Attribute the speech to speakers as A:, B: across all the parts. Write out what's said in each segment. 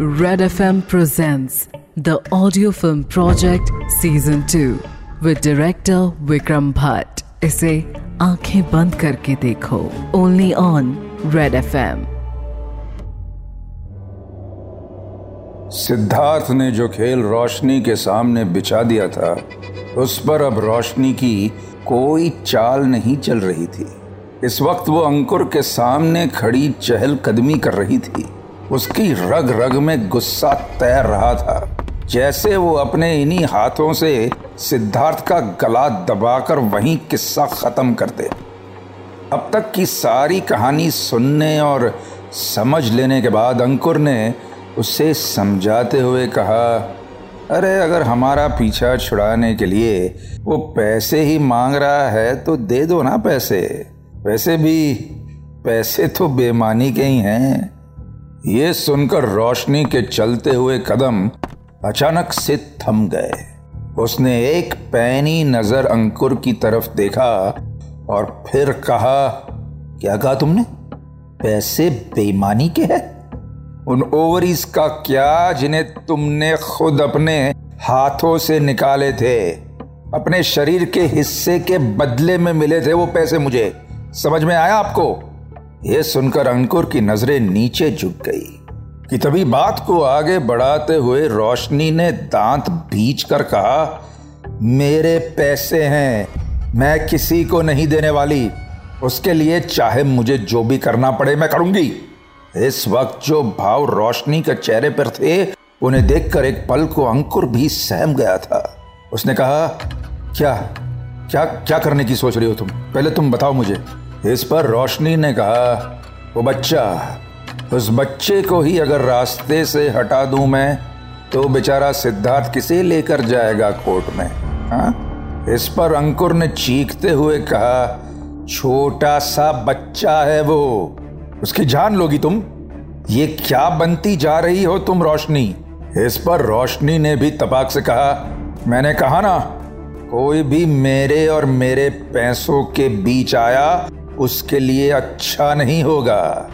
A: Red FM presents the audio film project season 2 with director Vikram Bhatt. इसे आँखें बंद करके देखो। Only on Red FM
B: Siddharth ने जो खेल रोशनी के सामने बिछा दिया था, उस पर अब रोशनी की कोई चाल नहीं चल रही थी। इस वक्त वो अंकुर के सामने खड़ी चहल कदमी कर रही थी। उसकी रग रग में गुस्सा तैर रहा था, जैसे वो अपने इन्हीं हाथों से सिद्धार्थ का गला दबाकर वहीं किस्सा खत्म कर दे अब तक की सारी कहानी सुनने और समझ लेने के बाद अंकुर ने उसे समझाते हुए कहा, अरे, अगर हमारा पीछा छुड़ाने के लिए वो पैसे ही मांग रहा है तो दे दो ना पैसे। वैसे भी, पैसे तो बेमानी के ही हैं। ये सुनकर रोशनी के चलते हुए कदम अचानक से थम गए। उसने एक पैनी नज़र अंकुर की तरफ़ देखा और फिर कहा, क्या कहा तुमने? पैसे बेईमानी के हैं? उन ओवरीज का क्या जिन्हें तुमने खुद अपने हाथों से निकाले थे? अपने शरीर के हिस्से के बदले में मिले थे वो पैसे मुझे। समझ में आया आपको? यह सुनकर अंकुर की नज़रें नीचे झुक गई कि तभी बात को आगे बढ़ाते हुए रोशनी ने दांत बीच कर कहा, मेरे पैसे हैं, मैं किसी को नहीं देने वाली। उसके लिए चाहे मुझे जो भी करना पड़े, मैं करूँगी। इस वक्त जो भाव रोशनी के चेहरे पर थे, उन्हें देखकर एक पल को अंकुर भी सहम गया था। उसने कहा, क्या क्या क्या करने की सोच रही हो तुम? पहले तुम बताओ मुझे। इस पर रोशनी ने कहा वो बच्चा, उस बच्चे को ही अगर रास्ते से हटा दूँ मैं तो बेचारा सिद्धार्थ किसे लेकर जाएगा कोर्ट में, हा? इस पर अंकुर ने चीखते हुए कहा, छोटा सा बच्चा है वो, उसकी जान लोगी तुम ये क्या बनती जा रही हो तुम, रोशनी इस पर रोशनी ने भी तपाक से कहा, मैंने कहा ना, कोई भी मेरे और मेरे पैसों के बीच आया उसके लिए अच्छा नहीं होगा।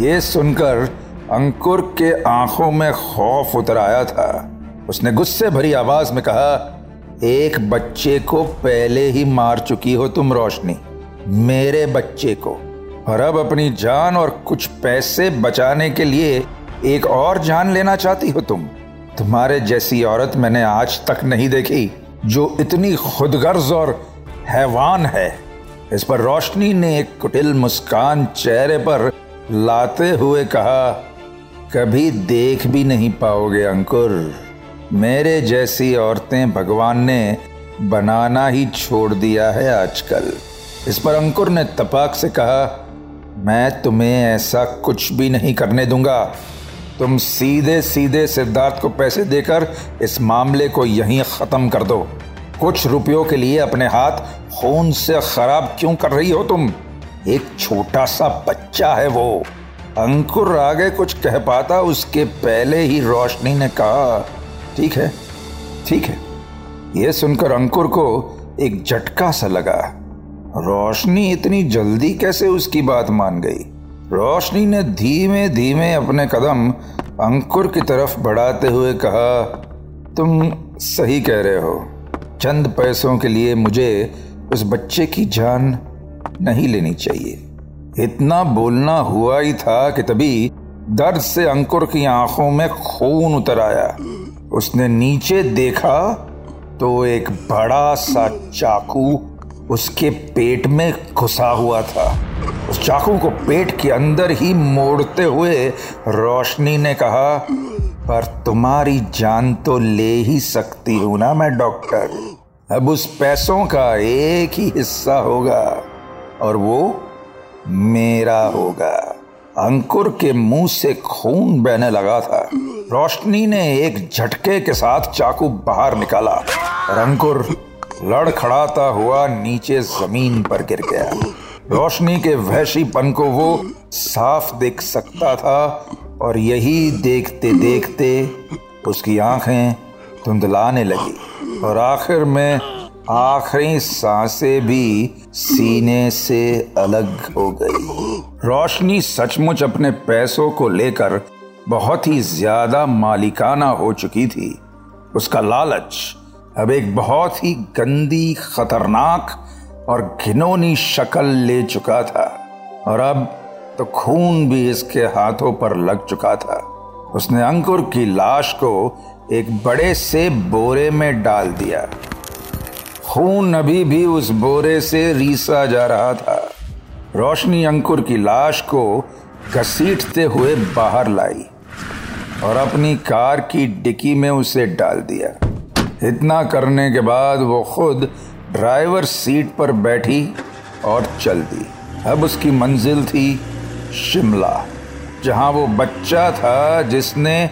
B: ये सुनकर अंकुर के आँखों में खौफ उतर आया था। उसने गुस्से भरी आवाज़ में कहा, एक बच्चे को पहले ही मार चुकी हो तुम रोशनी। मेरे बच्चे को। और अब अपनी जान और कुछ पैसे बचाने के लिए एक और जान लेना चाहती हो तुम। तुम्हारे जैसी औरत मैंने आज तक नहीं देखी, जो इतनी खुदगर्ज और हैवान है। इस पर रोशनी ने एक कुटिल मुस्कान चेहरे पर लाते हुए कहा, कभी देख भी नहीं पाओगे अंकुर। मेरे जैसी औरतें भगवान ने बनाना ही छोड़ दिया है आजकल इस पर अंकुर ने तपाक से कहा, मैं तुम्हें ऐसा कुछ भी नहीं करने दूँगा। तुम सीधे सीधे सिद्धार्थ को पैसे देकर इस मामले को यहीं खत्म कर दो। कुछ रुपयों के लिए अपने हाथ खून से खराब क्यों कर रही हो तुम? एक छोटा सा बच्चा है वो। अंकुर आगे कुछ कह पाता, उसके पहले ही रोशनी ने कहा, ठीक है ठीक है। यह सुनकर अंकुर को एक झटका सा लगा। रोशनी इतनी जल्दी कैसे उसकी बात मान गई? रोशनी ने धीमे धीमे अपने कदम अंकुर की तरफ़ बढ़ाते हुए कहा, तुम सही कह रहे हो। चंद पैसों के लिए मुझे उस बच्चे की जान नहीं लेनी चाहिए। इतना बोलना हुआ ही था कि तभी दर्द से अंकुर की आँखों में खून उतर आया। उसने नीचे देखा तो एक बड़ा सा चाकू उसके पेट में घुसा हुआ था। उस चाकू को पेट के अंदर ही मोड़ते हुए रोशनी ने कहा पर तुम्हारी जान तो ले ही सकती हूँ ना मैं, डॉक्टर। अब उस पैसों का एक ही हिस्सा होगा और वो मेरा होगा। अंकुर के मुँह से खून बहने लगा था। रोशनी ने एक झटके के साथ चाकू बाहर निकाला और अंकुर लड़खड़ाता हुआ नीचे ज़मीन पर गिर गया। रोशनी के वहशीपन को वो साफ़ देख सकता था और यही देखते देखते उसकी आँखें धुंधलाने लगी। और आखिर में आखिरी साँसें भी सीने से अलग हो गई। रोशनी सचमुच अपने पैसों को लेकर बहुत ही ज़्यादा मालिकाना हो चुकी थी। उसका लालच अब एक बहुत ही गंदी, खतरनाक और घिनौनी शक्ल ले चुका था। और अब तो खून भी इसके हाथों पर लग चुका था। उसने अंकुर की लाश को एक बड़े से बोरे में डाल दिया। खून अभी भी उस बोरे से रीसा जा रहा था। रोशनी अंकुर की लाश को घसीटते हुए बाहर लाई और अपनी कार की डिक्की में उसे डाल दिया। इतना करने के बाद वो खुद ड्राइवर सीट पर बैठी और चल दी। अब उसकी मंजिल थी शिमला, जहाँ वो बच्चा था जिसने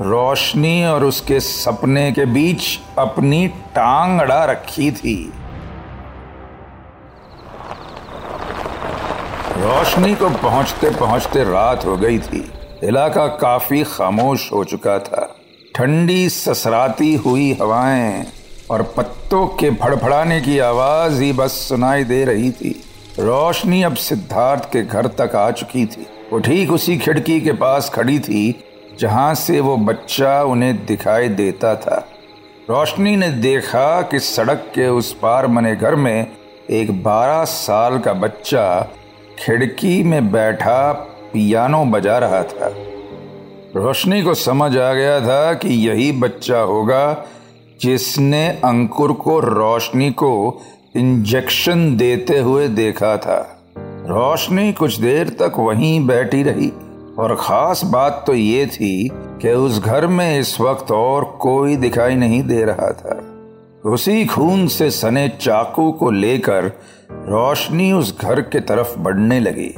B: रोशनी और उसके सपने के बीच अपनी टांग अड़ा रखी थी। रोशनी को पहुँचते पहुँचते रात हो गई थी। इलाका काफ़ी खामोश हो चुका था। ठंडी ससराती हुई हवाएँ और पत्तों के फड़फड़ाने की आवाज़ ही बस सुनाई दे रही थी। रोशनी अब सिद्धार्थ के घर तक आ चुकी थी। वो ठीक उसी खिड़की के पास खड़ी थी, जहाँ से वो बच्चा उन्हें दिखाई देता था। रोशनी ने देखा कि सड़क के उस पार मने घर में एक बारह साल का बच्चा खिड़की में बैठा पियानो बजा रहा था। रोशनी को समझ आ गया था कि यही बच्चा होगा जिसने अंकुर को रोशनी को इंजेक्शन देते हुए देखा था। रोशनी कुछ देर तक वहीं बैठी रही। और ख़ास बात तो ये थी कि उस घर में इस वक्त और कोई दिखाई नहीं दे रहा था। उसी खून से सने चाकू को लेकर रोशनी उस घर के तरफ़ बढ़ने लगी।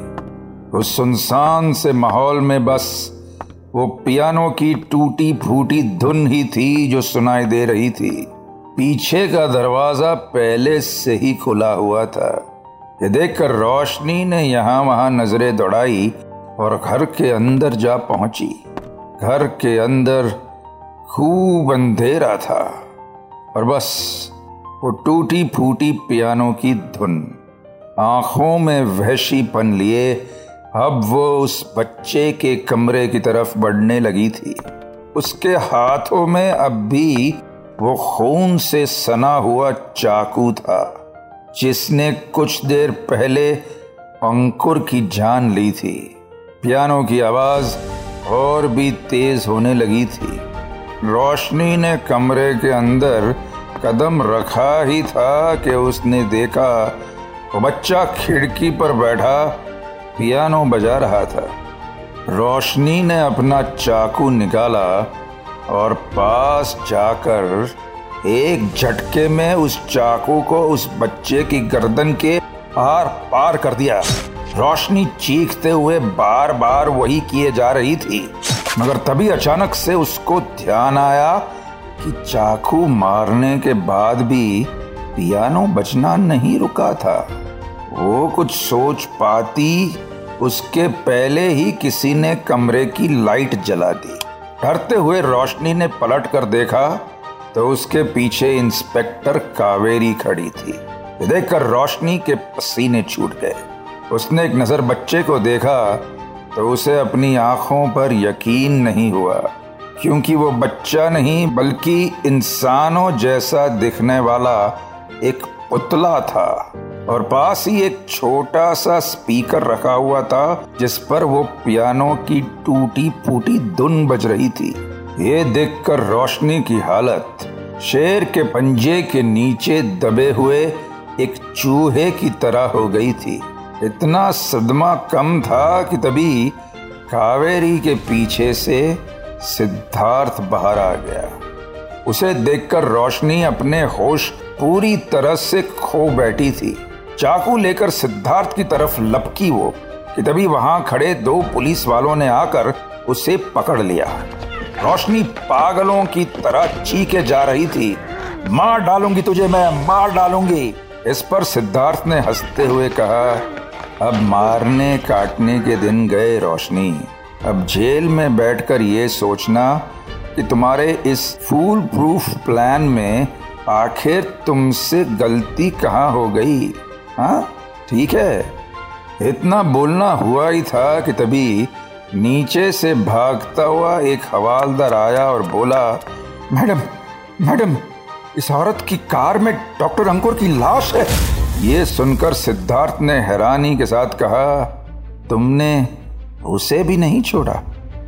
B: उस सुनसान से माहौल में बस वो पियानो की टूटी फूटी धुन ही थी जो सुनाई दे रही थी। पीछे का दरवाज़ा पहले से ही खुला हुआ था। ये देखकर रोशनी ने यहाँ वहाँ नज़रें दौड़ाई और घर के अंदर जा पहुँची। घर के अंदर खूब अंधेरा था और बस वो टूटी फूटी पियानो की धुन आँखों में वहशीपन लिए अब वो उस बच्चे के कमरे की तरफ़ बढ़ने लगी थी। उसके हाथों में अब भी वो खून से सना हुआ चाकू था, जिसने कुछ देर पहले अंकुर की जान ली थी। पियानो की आवाज़ और भी तेज होने लगी थी। रोशनी ने कमरे के अंदर कदम रखा ही था कि उसने देखा वो बच्चा खिड़की पर बैठा, पियानो बजा रहा था। रोशनी ने अपना चाकू निकाला और पास जाकर एक झटके में उस चाकू को उस बच्चे की गर्दन के आर पार कर दिया। रोशनी चीखते हुए बार बार वही किए जा रही थी, मगर तभी अचानक से उसको ध्यान आया कि चाकू मारने के बाद भी पियानो बचना नहीं रुका था। वो कुछ सोच पाती, उसके पहले ही किसी ने कमरे की लाइट जला दी। डरते हुए रोशनी ने पलट कर देखा तो उसके पीछे इंस्पेक्टर कावेरी खड़ी थी। देखकर रोशनी के पसीने छूट गए। उसने एक नज़र बच्चे को देखा तो उसे अपनी आँखों पर यकीन नहीं हुआ, क्योंकि वो बच्चा नहीं, बल्कि इंसानों जैसा दिखने वाला एक पुतला था। और पास ही एक छोटा सा स्पीकर रखा हुआ था, जिस पर वो पियानो की टूटी फूटी धुन बज रही थी। ये देखकर रोशनी की हालत, शेर के पंजे के नीचे दबे हुए एक चूहे की तरह हो गई थी। इतना सदमा कम था कि तभी कावेरी के पीछे से सिद्धार्थ बाहर आ गया। उसे देखकर रोशनी अपने होश पूरी तरह से खो बैठी थी। चाकू लेकर सिद्धार्थ की तरफ़ लपकी वो, कि तभी वहाँ खड़े दो पुलिस वालों ने आकर उसे पकड़ लिया। रोशनी पागलों की तरह चीखे जा रही थी। मार डालूँगी तुझे मैं, मार डालूँगी। इस पर सिद्धार्थ ने हँसते हुए कहा, अब मारने काटने के दिन गए रोशनी। अब जेल में बैठकर ये सोचना कि तुम्हारे इस फूल प्रूफ प्लान में आखिर तुमसे गलती कहाँ हो गई? हाँ ठीक है। इतना बोलना हुआ ही था कि तभी नीचे से भागता हुआ एक हवालदार आया और बोला, मैडम मैडम, इस औरत की कार में डॉक्टर अंकुर की लाश है। ये सुनकर सिद्धार्थ ने हैरानी के साथ कहा, तुमने उसे भी नहीं छोड़ा।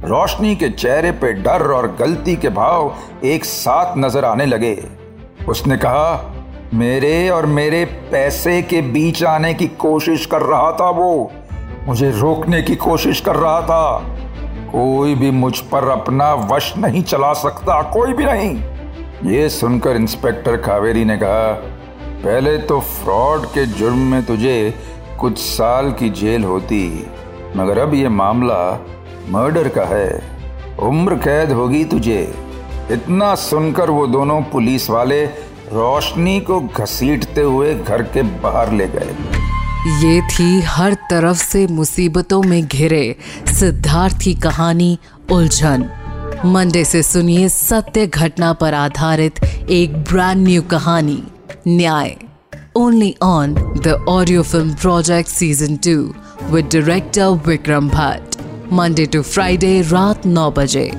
B: रोशनी के चेहरे पे डर और गलती के भाव एक साथ नज़र आने लगे। उसने कहा मेरे और मेरे पैसे के बीच आने की कोशिश कर रहा था वो। मुझे रोकने की कोशिश कर रहा था। कोई भी मुझ पर अपना वश नहीं चला सकता, कोई भी नहीं। ये सुनकर इंस्पेक्टर कावेरी ने कहा, पहले तो फ्रॉड के जुर्म में तुझे कुछ साल की जेल होती, मगर अब ये मामला मर्डर का है। उम्र कैद होगी तुझे। इतना सुनकर वो दोनों पुलिस वाले रोशनी को घसीटते हुए घर के बाहर ले गए।
A: ये थी हर तरफ़ से मुसीबतों में घिरे सिद्धार्थ की कहानी उलझन। मंडे से सुनिए सत्य घटना पर आधारित एक ब्रांड न्यू कहानी, न्याय। Only on the audio film project season two with director Vikram Bhatt Monday to Friday रात नौ बजे।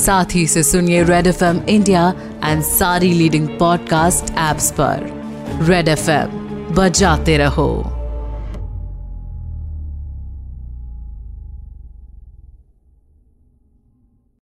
A: साथ ही से सुनिए Red F M India and सारी लीडिंग पॉडकास्ट एप्स पर। रेड एफ़ एम बजाते रहो।